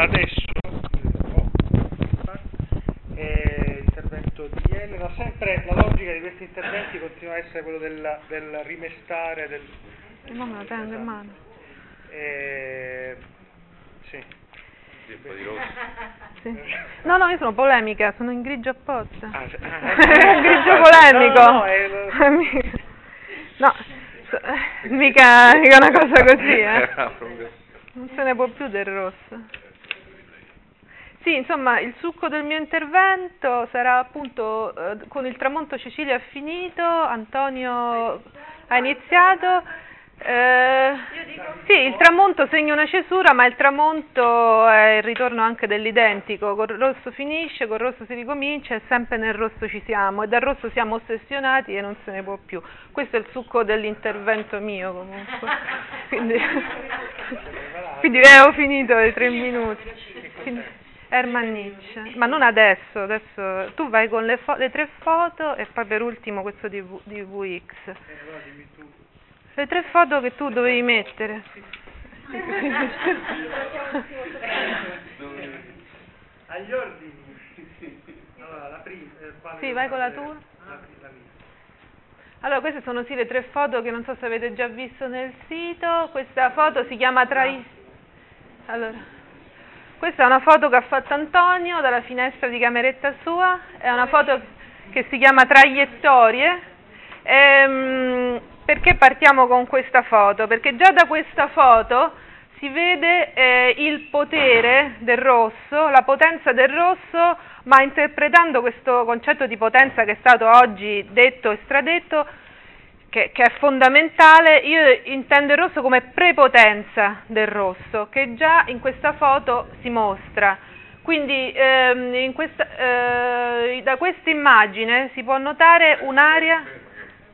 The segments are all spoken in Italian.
Adesso eh, intervento di Elena, sempre la logica di questi interventi continua a essere quello del, del rimestare, del... No, me lo tengo in mano. Eh, sì. Sì, un po' di rosso. Sì. No, no, io sono polemica, sono in grigio apposta. Ah, sì. grigio polemico. No, no, è No, so- eh, mica, mica una cosa così, eh. Non se ne può più del rosso. Sì, insomma, il succo del mio intervento sarà appunto eh, con il tramonto Cecilia ha finito, Antonio ha iniziato. eh, sì, il tramonto segna una cesura, ma il tramonto è il ritorno anche dell'identico. Col rosso finisce, col rosso si ricomincia e sempre nel rosso ci siamo. E dal rosso siamo ossessionati e non se ne può più. Questo è il succo dell'intervento mio comunque. Quindi, quindi eh, ho finito i tre minuti. Quindi- Herman Nietzsche, ma non adesso, adesso tu vai con le, fo- le tre foto e poi per ultimo questo di, V- di VX. Le tre foto che tu dovevi mettere. Agli ordini. Allora, la prima. eh, Sì, vai con la tua. La, la mia. Allora, queste sono sì le tre foto che non so se avete già visto nel sito. Questa foto si chiama Trai... Allora, questa è una foto che ha fatto Antonio dalla finestra di cameretta sua, è una foto che si chiama Traiettorie. Ehm, perché partiamo con questa foto? Perché già da questa foto si vede eh, il potere del rosso, la potenza del rosso, ma interpretando questo concetto di potenza che è stato oggi detto e stradetto, che, che è fondamentale, io intendo il rosso come prepotenza del rosso, che già in questa foto si mostra. Quindi ehm, in questa, eh, da questa immagine si può notare un'area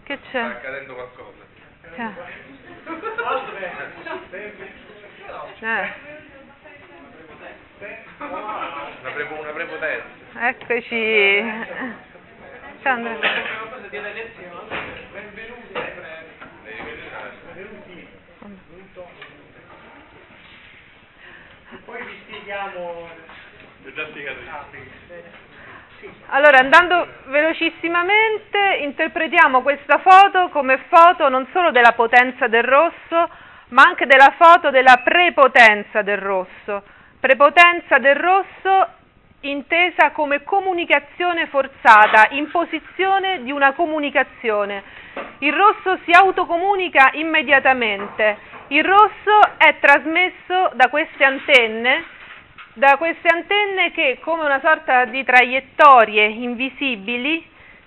che Sta c'è. accadendo qualcosa. Eh, Una, prepo- una prepotenza. eccoci. Ciao Andrea. Poi vi spieghiamo. L'ho già spiegato Allora, andando velocissimamente, interpretiamo questa foto come foto non solo della potenza del rosso, ma anche della foto della prepotenza del rosso. Prepotenza del rosso intesa come comunicazione forzata, imposizione di una comunicazione. Il rosso si autocomunica immediatamente. Il rosso è trasmesso da queste antenne da queste antenne che, come una sorta di traiettorie invisibili,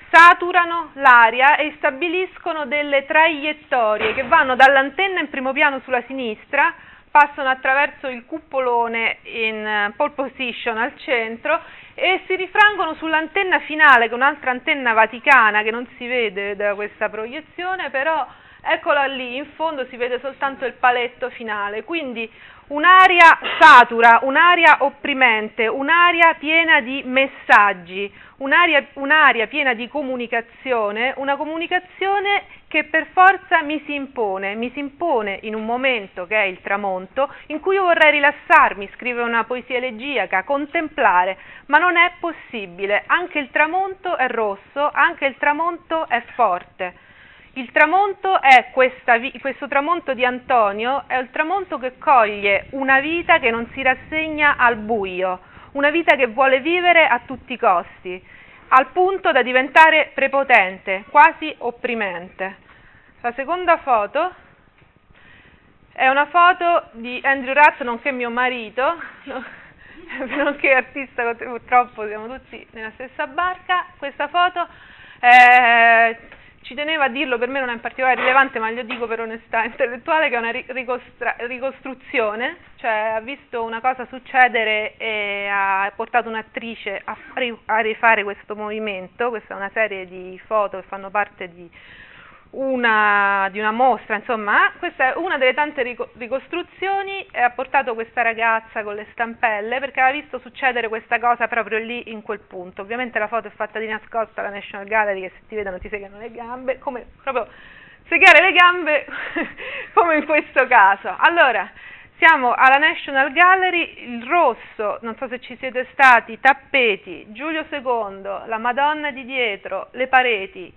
saturano l'aria e stabiliscono delle traiettorie che vanno dall'antenna in primo piano sulla sinistra, passano attraverso il cupolone in eh, pole position al centro e si rifrangono sull'antenna finale, che è un'altra antenna vaticana che non si vede da questa proiezione, però eccola lì, in fondo si vede soltanto il paletto finale. Quindi un'aria satura, un'aria opprimente, un'aria piena di messaggi, un'aria, un'aria piena di comunicazione, una comunicazione che per forza mi si impone, mi si impone in un momento che è il tramonto, in cui io vorrei rilassarmi, scrivere una poesia elegiaca, contemplare, ma non è possibile, anche il tramonto è rosso, anche il tramonto è forte. Il tramonto è questa questo tramonto di Antonio, è il tramonto che coglie una vita che non si rassegna al buio, una vita che vuole vivere a tutti i costi, al punto da diventare prepotente, quasi opprimente. La seconda foto è una foto di Andrew Ratt, nonché mio marito, no? nonché artista, purtroppo siamo tutti nella stessa barca. Questa foto eh, ci tenevo a dirlo, per me non è in particolare rilevante, ma glielo dico per onestà intellettuale, che è una ri- ricostra- ricostruzione, cioè ha visto una cosa succedere e ha portato un'attrice a, ri- a rifare questo movimento, questa è una serie di foto che fanno parte di una, di una mostra, insomma, questa è una delle tante rico- ricostruzioni e ha portato questa ragazza con le stampelle perché aveva visto succedere questa cosa proprio lì in quel punto. Ovviamente la foto è fatta di nascosta alla National Gallery che se ti vedono ti segano le gambe, come proprio segare le gambe come in questo caso. Allora, Siamo alla National Gallery, il rosso, non so se ci siete stati, tappeti, Giulio II, la Madonna di dietro, le pareti,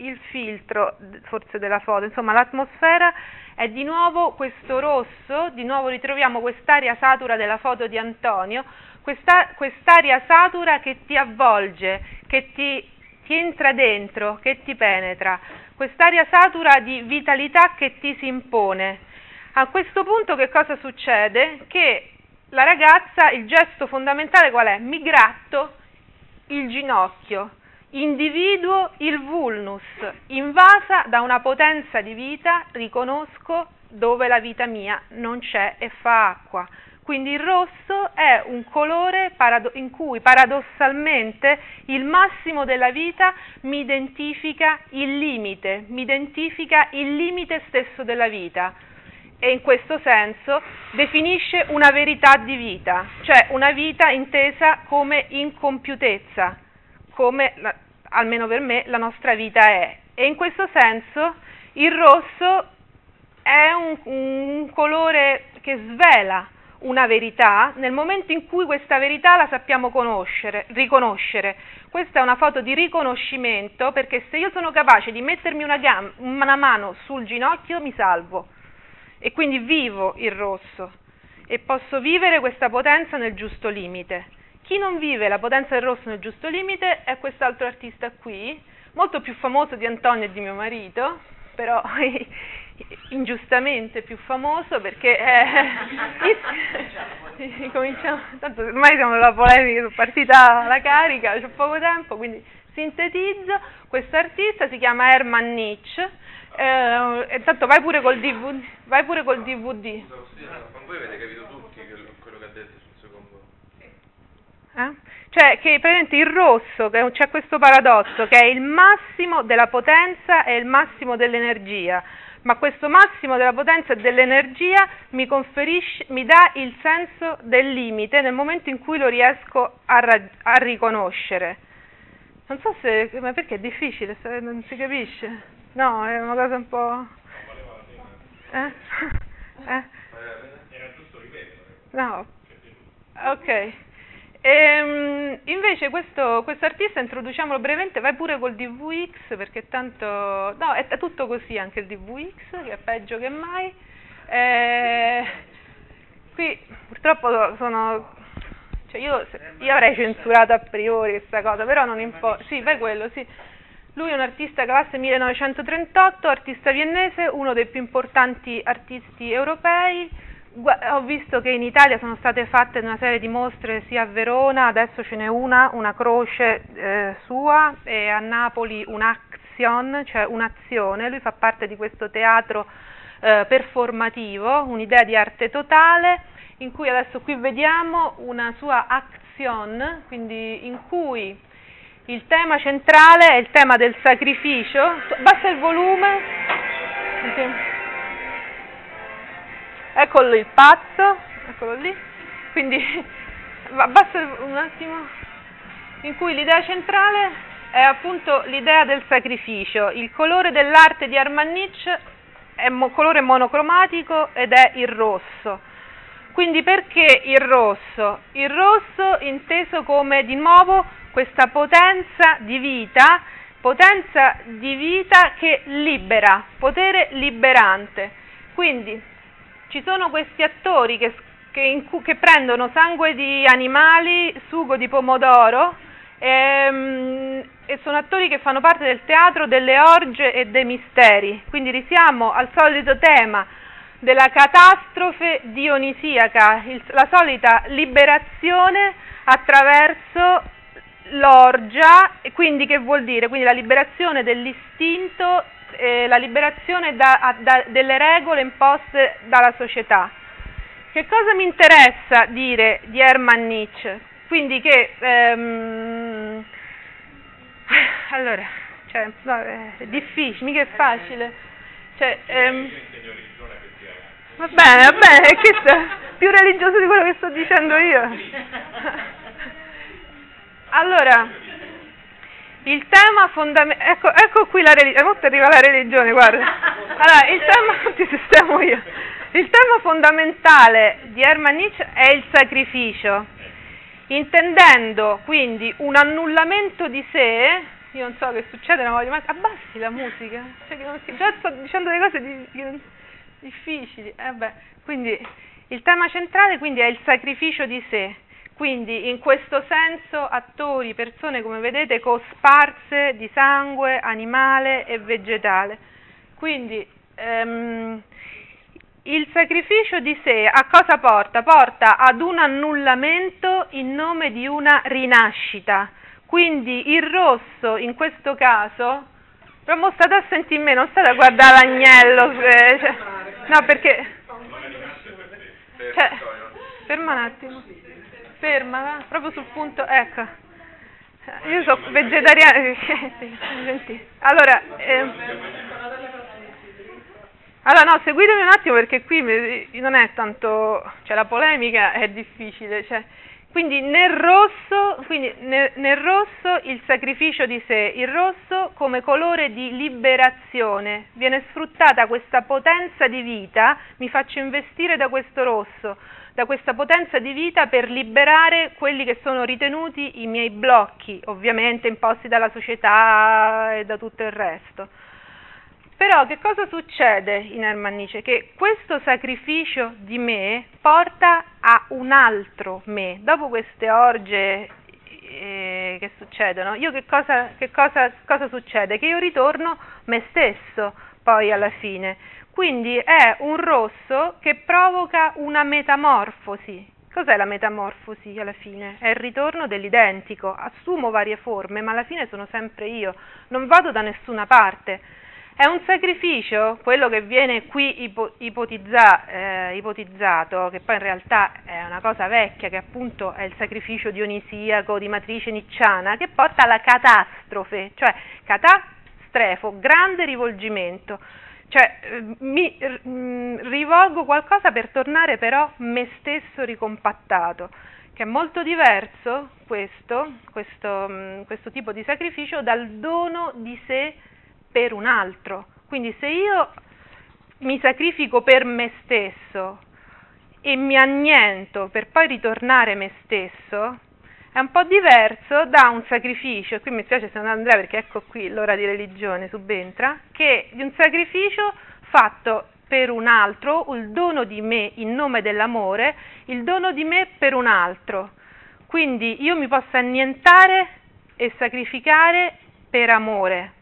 il filtro forse della foto, insomma l'atmosfera è di nuovo questo rosso, di nuovo ritroviamo quest'aria satura della foto di Antonio, questa, quest'aria satura che ti avvolge, che ti, ti entra dentro, che ti penetra, quest'aria satura di vitalità che ti si impone. A questo punto che cosa succede? Che la ragazza, il gesto fondamentale qual è? Mi gratto il ginocchio, individuo il vulnus, invasa da una potenza di vita, riconosco dove la vita mia non c'è e fa acqua. Quindi il rosso è un colore in cui paradossalmente il massimo della vita mi identifica il limite, mi identifica il limite stesso della vita e in questo senso definisce una verità di vita, cioè una vita intesa come incompiutezza, come almeno per me la nostra vita è. E in questo senso il rosso è un, un colore che svela una verità nel momento in cui questa verità la sappiamo conoscere, riconoscere. Questa è una foto di riconoscimento perché se io sono capace di mettermi una, gam- una mano sul ginocchio mi salvo e quindi vivo il rosso e posso vivere questa potenza nel giusto limite. Chi non vive la potenza del rosso nel giusto limite è quest'altro artista qui, molto più famoso di Antonio e di mio marito, però ingiustamente più famoso perché eh, cominciamo, tanto ormai siamo nella polemica, sono partita alla carica, c'è poco tempo, quindi sintetizzo, questo artista si chiama Herman Nietzsche, eh, intanto vai pure col DVD, vai pure col DVD. Ma voi avete capito tutti quello che ha detto sul secondo? Eh? Cioè che praticamente il rosso, c'è questo paradosso, che è il massimo della potenza e il massimo dell'energia, ma questo massimo della potenza e dell'energia mi conferisce, mi dà il senso del limite nel momento in cui lo riesco a, a riconoscere. Non so se, ma perché è difficile, non si capisce? No, è una cosa un po'... Eh? eh? Era giusto ripetere. No. Ok. Ehm, invece questo artista, introduciamolo brevemente, vai pure col DVX perché tanto... No, è, è, tutto così anche il DVX, che è peggio che mai. Eh, qui purtroppo sono... Cioè io, io, avrei censurato a priori questa cosa, però non importa. Sì, vai quello, sì. Lui è un artista classe 1938, artista viennese, uno dei più importanti artisti europei ho visto che in Italia sono state fatte una serie di mostre sia a Verona, adesso ce n'è una, una croce eh, sua, e a Napoli un'action, cioè un'azione. Lui fa parte di questo teatro eh, performativo, un'idea di arte totale, in cui adesso qui vediamo una sua action, quindi in cui il tema centrale è il tema del sacrificio. Basta il volume. Eccolo il pazzo, eccolo lì, quindi basta un attimo, in cui l'idea centrale è appunto l'idea del sacrificio, il colore dell'arte di Armanic è mo- colore monocromatico ed è il rosso. Quindi perché il rosso? Il rosso inteso come di nuovo questa potenza di vita, potenza di vita che libera, potere liberante. Quindi ci sono questi attori che, che, che prendono sangue di animali, sugo di pomodoro, ehm, e sono attori che fanno parte del teatro delle orge e dei misteri. Quindi risiamo al solito tema della catastrofe dionisiaca, il, la solita liberazione attraverso l'orgia, e quindi che vuol dire? Quindi la liberazione dell'istinto eh, la liberazione da, da, delle regole imposte dalla società. Che cosa mi interessa dire di Hermann Nietzsche? Quindi che... Ehm, allora, cioè, no, è difficile, mica è facile. Cioè, ehm, va bene, va bene, è che più religioso di quello che sto dicendo io. Allora, il tema fondamentale, ecco, ecco, qui la religione, molto arriva la religione, guarda. Allora, il tema, ti sistemo io. il tema fondamentale di Hermann Nietzsche è il sacrificio, intendendo quindi un annullamento di sé, io non so che succede, non voglio mai... abbassi la musica, cioè che non si... già sto dicendo delle cose di... di... difficili, eh quindi il tema centrale quindi è il sacrificio di sé, quindi in questo senso attori, persone come vedete cosparse di sangue animale e vegetale. Quindi ehm, il sacrificio di sé a cosa porta? Porta ad un annullamento in nome di una rinascita. Quindi il rosso in questo caso, però state a sentire me, non state a guardare l'agnello, eh, cioè, no perché... Cioè, ferma un attimo, ferma, proprio sul punto, ecco. Io sono vegetariana, allora... Eh, allora, no, seguitemi un attimo perché qui non è tanto, cioè la polemica è difficile, cioè, quindi, nel rosso, quindi nel, nel rosso il sacrificio di sé, il rosso come colore di liberazione, viene sfruttata questa potenza di vita, mi faccio investire da questo rosso, da questa potenza di vita per liberare quelli che sono ritenuti i miei blocchi, ovviamente imposti dalla società e da tutto il resto. Però che cosa succede in Hermann Nietzsche? Che questo sacrificio di me porta a un altro me. Dopo queste orge eh, che succedono, io che cosa, che cosa, cosa succede? Che io ritorno me stesso poi alla fine. Quindi è un rosso che provoca una metamorfosi. Cos'è la metamorfosi alla fine? È il ritorno dell'identico. Assumo varie forme, ma alla fine sono sempre io. Non vado da nessuna parte è un sacrificio, quello che viene qui ipo, ipotizza, eh, ipotizzato, che poi in realtà è una cosa vecchia, che appunto è il sacrificio dionisiaco di matrice nicciana, che porta alla catastrofe, cioè catastrefo, grande rivolgimento. Cioè mi mm, rivolgo qualcosa per tornare però me stesso ricompattato, che è molto diverso questo, questo, mm, questo tipo di sacrificio dal dono di sé per un altro. Quindi se io mi sacrifico per me stesso e mi anniento per poi ritornare me stesso, è un po' diverso da un sacrificio, qui mi spiace se non Andrea perché ecco qui l'ora di religione subentra, che di un sacrificio fatto per un altro, il dono di me in nome dell'amore, il dono di me per un altro. Quindi io mi posso annientare e sacrificare per amore,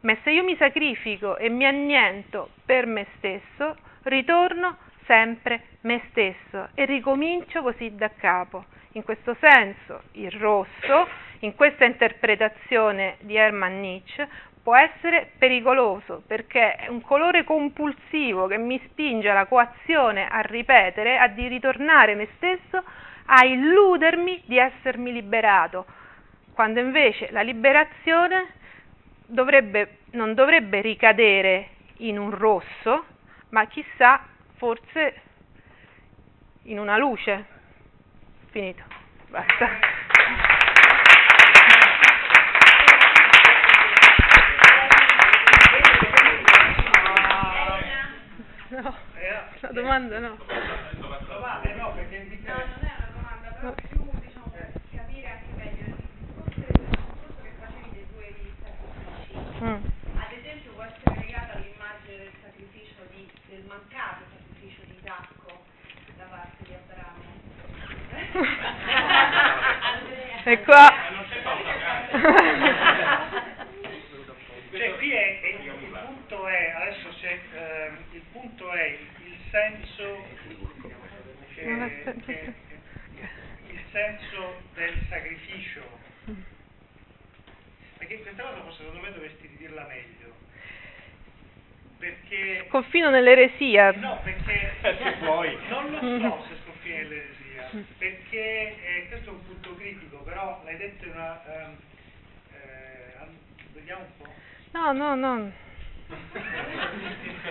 ma se io mi sacrifico e mi anniento per me stesso, ritorno sempre me stesso e ricomincio così da capo. In questo senso il rosso, in questa interpretazione di Hermann Nietzsche, può essere pericoloso perché è un colore compulsivo che mi spinge alla coazione a ripetere, a di ritornare me stesso, a illudermi di essermi liberato, quando invece la liberazione dovrebbe, non dovrebbe ricadere in un rosso, ma chissà, forse in una luce. Finito, basta. No, la domanda no. No, non è una domanda, però più diciamo per capire anche meglio il discorso che facevi dei due Mm. Ad esempio può essere legata all'immagine del sacrificio di, del mancato sacrificio di Isacco da parte di Abramo. E qua cioè qui è, è, il punto è adesso c'è eh, il punto è il, il senso che, che, il senso del sacrificio perché questa cosa secondo me dovresti dirla meglio. Perché... Confino nell'eresia. No, perché se vuoi. non lo so se sconfino nell'eresia, perché eh, questo è un punto critico, però l'hai detto in una... Um, eh, vediamo un po'. No, no,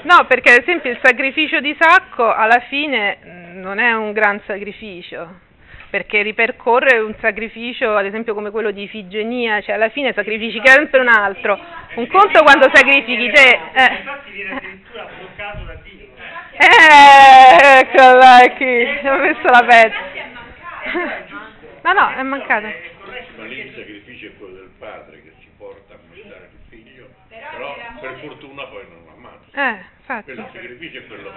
no. Perché ad esempio il sacrificio di Sacco alla fine non è un gran sacrificio perché ripercorre un sacrificio, ad esempio come quello di Ifigenia, cioè alla fine sacrifici sempre un altro. Un conto quando sacrifichi te. Eh. Infatti viene addirittura bloccato da Dio. Eh, Eccolo là, chi? Ho messo la pezza. Infatti è mancato. No, no, è mancato. È corretto Ma lì il perché sacrificio è quello del padre che ci porta a mangiare il figlio, Però però per fortuna poi non lo ammazza. Eh, infatti. Quello il sacrificio è quello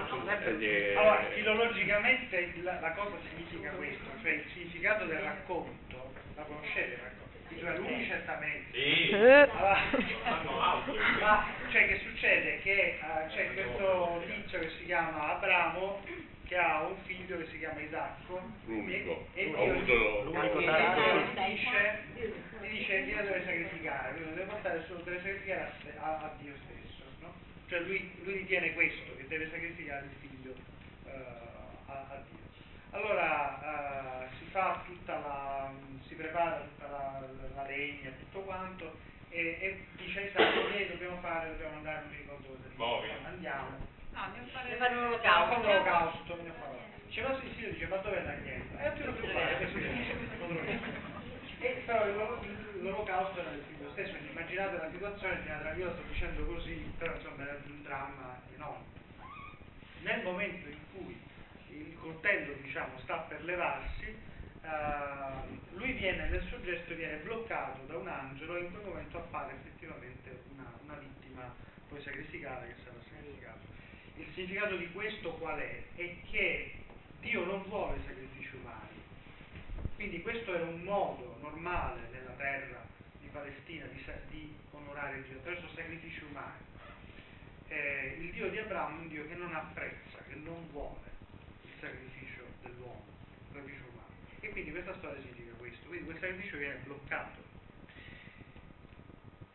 che allora, filologicamente la, la cosa significa questo, cioè il significato del racconto, la conoscete il racconto? I due lunghi certamente. Eh. Allora, ma cioè che succede che eh, c'è questo tizio che si chiama Abramo che ha un figlio che si chiama Isacco L'unico. e, e Ho Dio, avuto- l'unico Dio figlio. gli dice, gli dice glielo deve sacrificare, lui lo deve portare solo deve sacrificare a, a- Dio stesso, no? Cioè lui, lui ritiene questo, che deve sacrificare il figlio eh, a, a Dio. Allora eh, si fa tutta la, si prepara tutta la, la legna, tutto quanto e, e dice Isacco che dobbiamo fare, dobbiamo andare, non mi ricordo cosa andiamo. No, andiamo a fare un olocausto. Dice, ma sì, sì, dice, ma dov'è l'agnello? Eh, non ti preoccupare, adesso E però il- l'olocausto era del figlio stesso, quindi immaginate la situazione, io la sto dicendo così, però insomma era di un dramma enorme. Nel momento in cui il coltello, diciamo, sta per levarsi, eh, lui viene, nel suo gesto viene bloccato da un angelo e in quel momento appare effettivamente una, una vittima poi sacrificata che sarà sacrificata. Il significato di questo qual è? È che Dio non vuole sacrifici umani. Quindi questo era un modo normale nella terra di Palestina di, di onorare Dio attraverso sacrifici umani. Eh, il Dio di Abramo è un Dio che non apprezza, che non vuole sacrificio dell'uomo, sacrificio umano. E quindi questa storia significa questo, quindi quel sacrificio viene bloccato.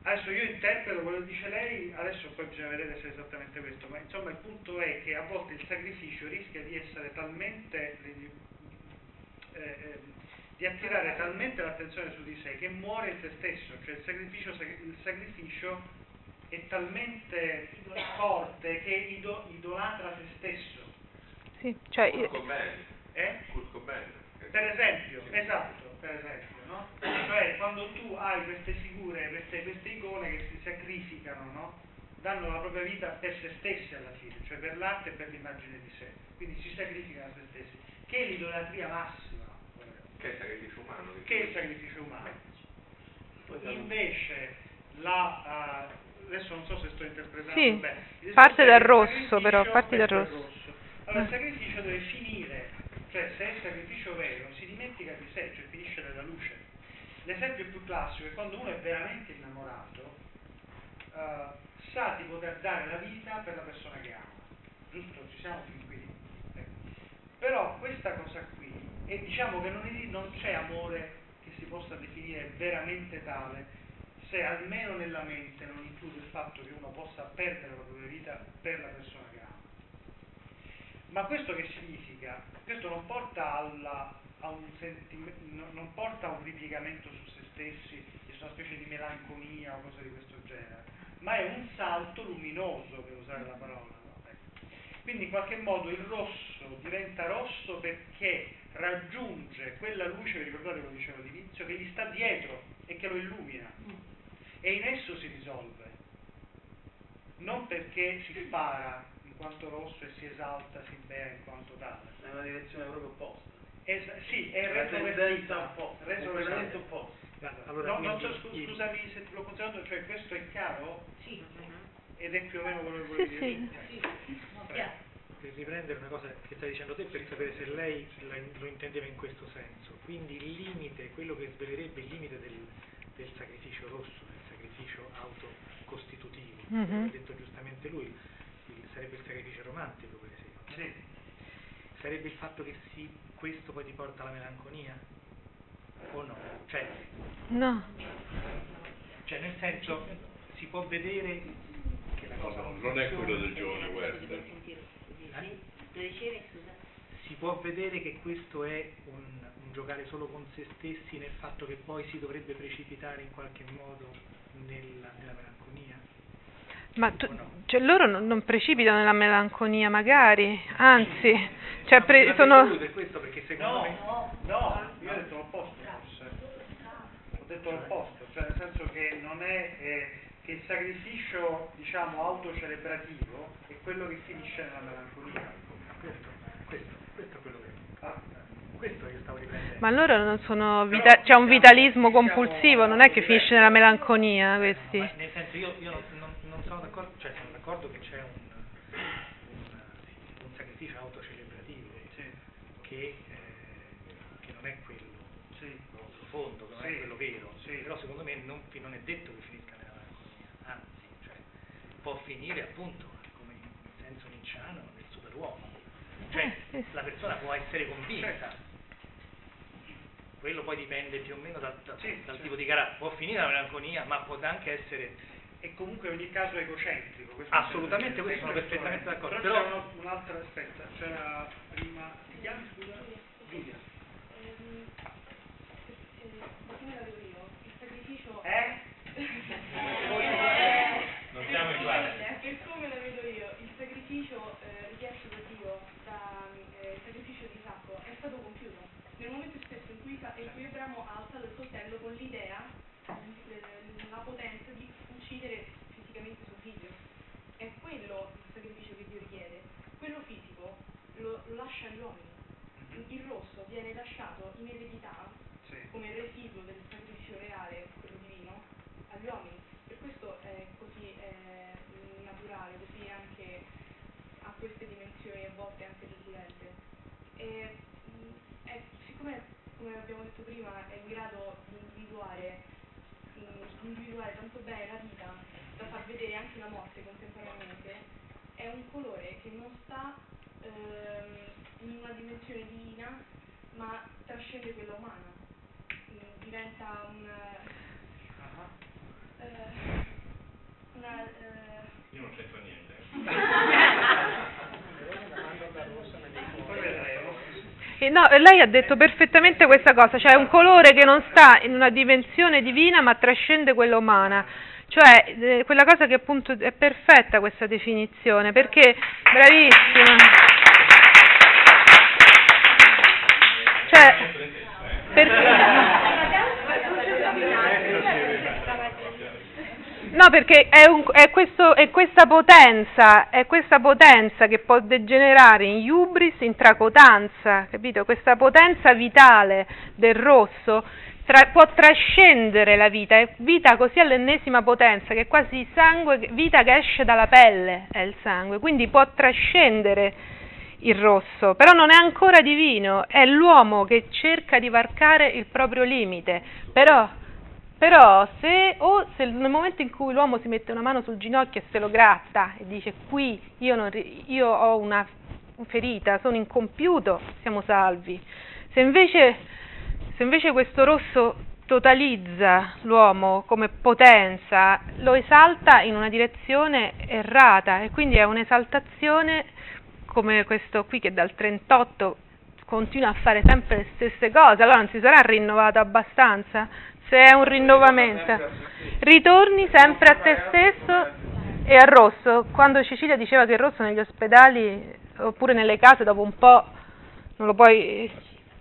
Adesso io interpreto quello che dice lei, adesso poi bisogna vedere se è esattamente questo, ma insomma il punto è che a volte il sacrificio rischia di essere talmente, eh, eh, di attirare talmente l'attenzione su di sé che muore in se stesso, cioè il sacrificio, il sacrificio è talmente forte che ido- idolatra se stesso. Sì, cioè, io- Kurt Cobain. Eh? Kurt Cobain. Per esempio, esatto, per esempio, no? Cioè quando tu hai queste figure, queste, queste icone che si sacrificano, no? Danno la propria vita per se stessi alla fine, cioè per l'arte e per l'immagine di sé, quindi si sacrificano a se stessi, che è l'idolatria massima, Che è il sacrificio umano. che è il sacrificio umano. Invece la, eh, adesso non so se sto interpretando Sì, bene, parte dal rosso, però, parti dal il rosso. Allora il sacrificio deve finire, cioè se è il sacrificio vero si dimentica di sé, cioè finisce nella luce. L'esempio più classico è quando uno è veramente innamorato, eh, sa di poter dare la vita per la persona che ama. Giusto? Ci siamo fin qui. Ecco. Però questa cosa qui, e diciamo che non, non c'è amore che si possa definire veramente tale se almeno nella mente non include il fatto che uno possa perdere la propria vita per la persona che ama. Ma questo che significa? Questo non porta alla- a un non porta a un ripiegamento su se stessi, su una specie di melanconia o cose di questo genere, ma è un salto luminoso, per usare la parola. Ecco. Quindi in qualche modo il rosso diventa rosso perché raggiunge quella luce, vi ricordate lo dicevo all'inizio, che gli sta dietro e che lo illumina e in esso si risolve, non perché si spara quanto rosso e si esalta, si bea in quanto tale. È una direzione proprio opposta. Es- sì, è tendenza retrovertita, opposta, retrovertita. completamente opposta. Allora, no, non so, scu- scusami se l'ho considerato, cioè questo è chiaro? Sì, Ed è più o meno quello che volevo Sì, dire. sì. sì, no, chiaro. per riprendere una cosa che stai dicendo te per sapere se lei lo intendeva in questo senso. Quindi il limite, quello che svelerebbe il limite del, del sacrificio rosso, del sacrificio autocostitutivo, Mhm. come ha detto giustamente lui, sarebbe il sacrificio romantico per esempio. Sì. Sarebbe il fatto che sì, questo poi ti porta alla melanconia? O no? Cioè, No. cioè nel senso si può vedere che la cosa No, non è quello del giovane dicevi, scusa? si può vedere che questo è un, un giocare solo con se stessi nel fatto che poi si dovrebbe precipitare in qualche modo nella, nella melanconia? Ma tu- cioè, loro non, non precipitano nella melanconia, magari, anzi, cioè, No, pre- sono... questo perché secondo No, me no, io ho detto l'opposto forse. Ho detto l'opposto, cioè nel senso che non è eh, che il sacrificio, diciamo, autocelebrativo è quello che finisce nella melanconia. questo, questo Ma allora non sono vita- c'è un vitalismo compulsivo, non è che finisce nella melanconia questi. Ma nel senso io, io sono d'accordo, cioè sono d'accordo che c'è un, un, un sacrificio autocelebrativo che, eh, che non è quello profondo, che non è Sì. quello vero, Sì. però secondo me non, non è detto che finisca nella melanconia, anzi, cioè, può finire appunto come in senso nicciano nel superuomo, cioè Eh, sì. la persona può essere convinta. Quello poi dipende più o meno dal, dal- Sì, dal sì. tipo di carattere. Può finire la melanconia, ma può anche essere E comunque in ogni caso egocentrico. Assolutamente, questo sono perfettamente d'accordo, Però, però- c'era un- un'altra aspetta, c'era prima... Ti chiami scusa? Giulia. Eh, come la vedo io? Il sacrificio? Non siamo in guardia. Per come la vedo io, il sacrificio eh, richiesto da Dio, da, eh, il sacrificio di Isacco, è stato compiuto. Nel momento stesso in cui, in cui Abramo ha alzato il coltello con l'idea, eh, la potenza di uccidere fisicamente suo figlio. È quello il sacrificio che Dio richiede. Quello fisico lo, lo lascia agli uomini. Il rosso viene lasciato in eredità Sì. come residuo del sacrificio reale, quello divino, agli uomini. Per questo è così eh, naturale, così anche ha queste dimensioni a volte anche truculente. E, è- siccome, come abbiamo detto prima, è in grado di individuare, mh, di individuare tanto bene la vita da far vedere anche la morte contemporaneamente, è un colore che non sta ehm, in una dimensione divina, ma trascende quella umana. Diventa un Ah, eh, una eh, Io non c'entro niente. Poi vedremo. E no, e lei ha detto perfettamente questa cosa, cioè un colore che non sta in una dimensione divina ma trascende quella umana. Cioè, eh, quella cosa che appunto è perfetta questa definizione, perché bravissima. Perché No, perché è, un- è questo- è questa potenza, è questa potenza che può degenerare in hubris, in tracotanza, capito? Questa potenza vitale del rosso tra- può trascendere la vita, è vita così all'ennesima potenza che è quasi sangue, vita che esce dalla pelle è il sangue, quindi può trascendere il rosso, però non è ancora divino, è l'uomo che cerca di varcare il proprio limite, però però se, o se nel momento in cui l'uomo si mette una mano sul ginocchio e se lo gratta e dice qui io, non io ho una ferita, sono incompiuto, siamo salvi. Se invece, se invece questo rosso totalizza l'uomo come potenza, lo esalta in una direzione errata e quindi è un'esaltazione come questo qui che dal 38 continua a fare sempre le stesse cose, allora non si sarà rinnovato abbastanza? Se è un rinnovamento, ritorni sempre a te stesso e al rosso. Quando Cecilia diceva che il rosso negli ospedali oppure nelle case dopo un po' non lo puoi,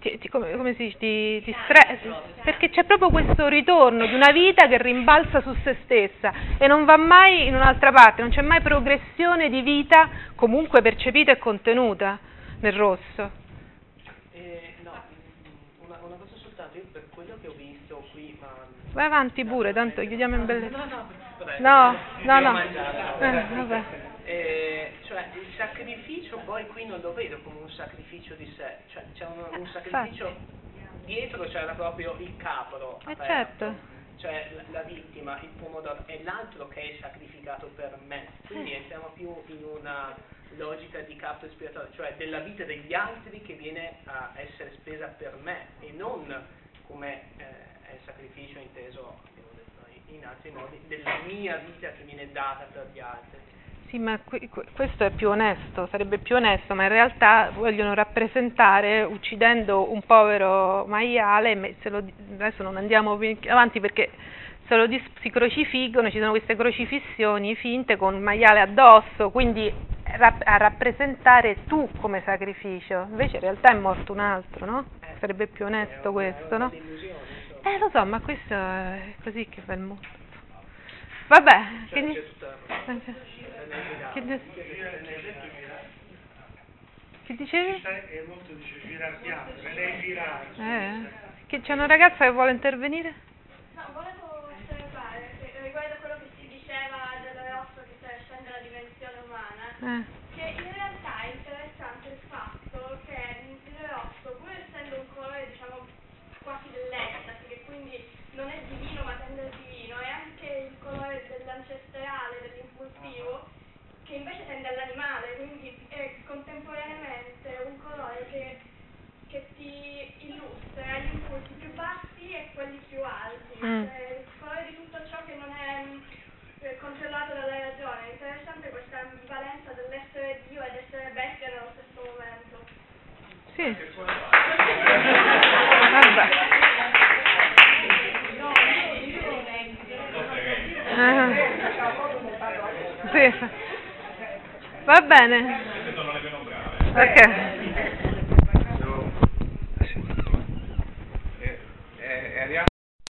ti, ti- come, come si dice, ti, ti stressi, perché c'è proprio questo ritorno di una vita che rimbalza su se stessa e non va mai in un'altra parte, non c'è mai progressione di vita comunque percepita e contenuta nel rosso. Eh, no, una, una cosa soltanto, io per quello che ho visto qui, ma... Vai avanti pure, tanto chiudiamo in bellezza. No, no, No, no, no. Eh, vabbè. Eh, cioè, il sacrificio poi qui non lo vedo come un sacrificio di sé, cioè c'è un, un Eh, sacrificio, dietro c'era proprio il capro Eh, aperto, certo. cioè la, la vittima, il pomodoro, e l'altro che è sacrificato per me, quindi Eh. siamo più in una logica di capro espiatorio, cioè della vita degli altri che viene a essere spesa per me e non come eh, è il sacrificio inteso, abbiamo detto noi, in altri modi, della mia vita che viene data per gli altri. Sì, ma qui- que- questo è più onesto, sarebbe più onesto, ma in realtà vogliono rappresentare uccidendo un povero maiale, lo adesso non andiamo avanti perché se lo dis- si crocifiggono, ci sono queste crocifissioni finte con un maiale addosso, quindi rap- a rappresentare tu come sacrificio, invece in realtà è morto un altro, no? Sarebbe più onesto questo, no? Eh lo so, ma questo è così che fa il mondo. Vabbè, che, de- che dicevi? Eh, che c'è una ragazza che vuole intervenire? Eh, riguardo a quello che si diceva dell'osso che sta la dimensione umana. Eh.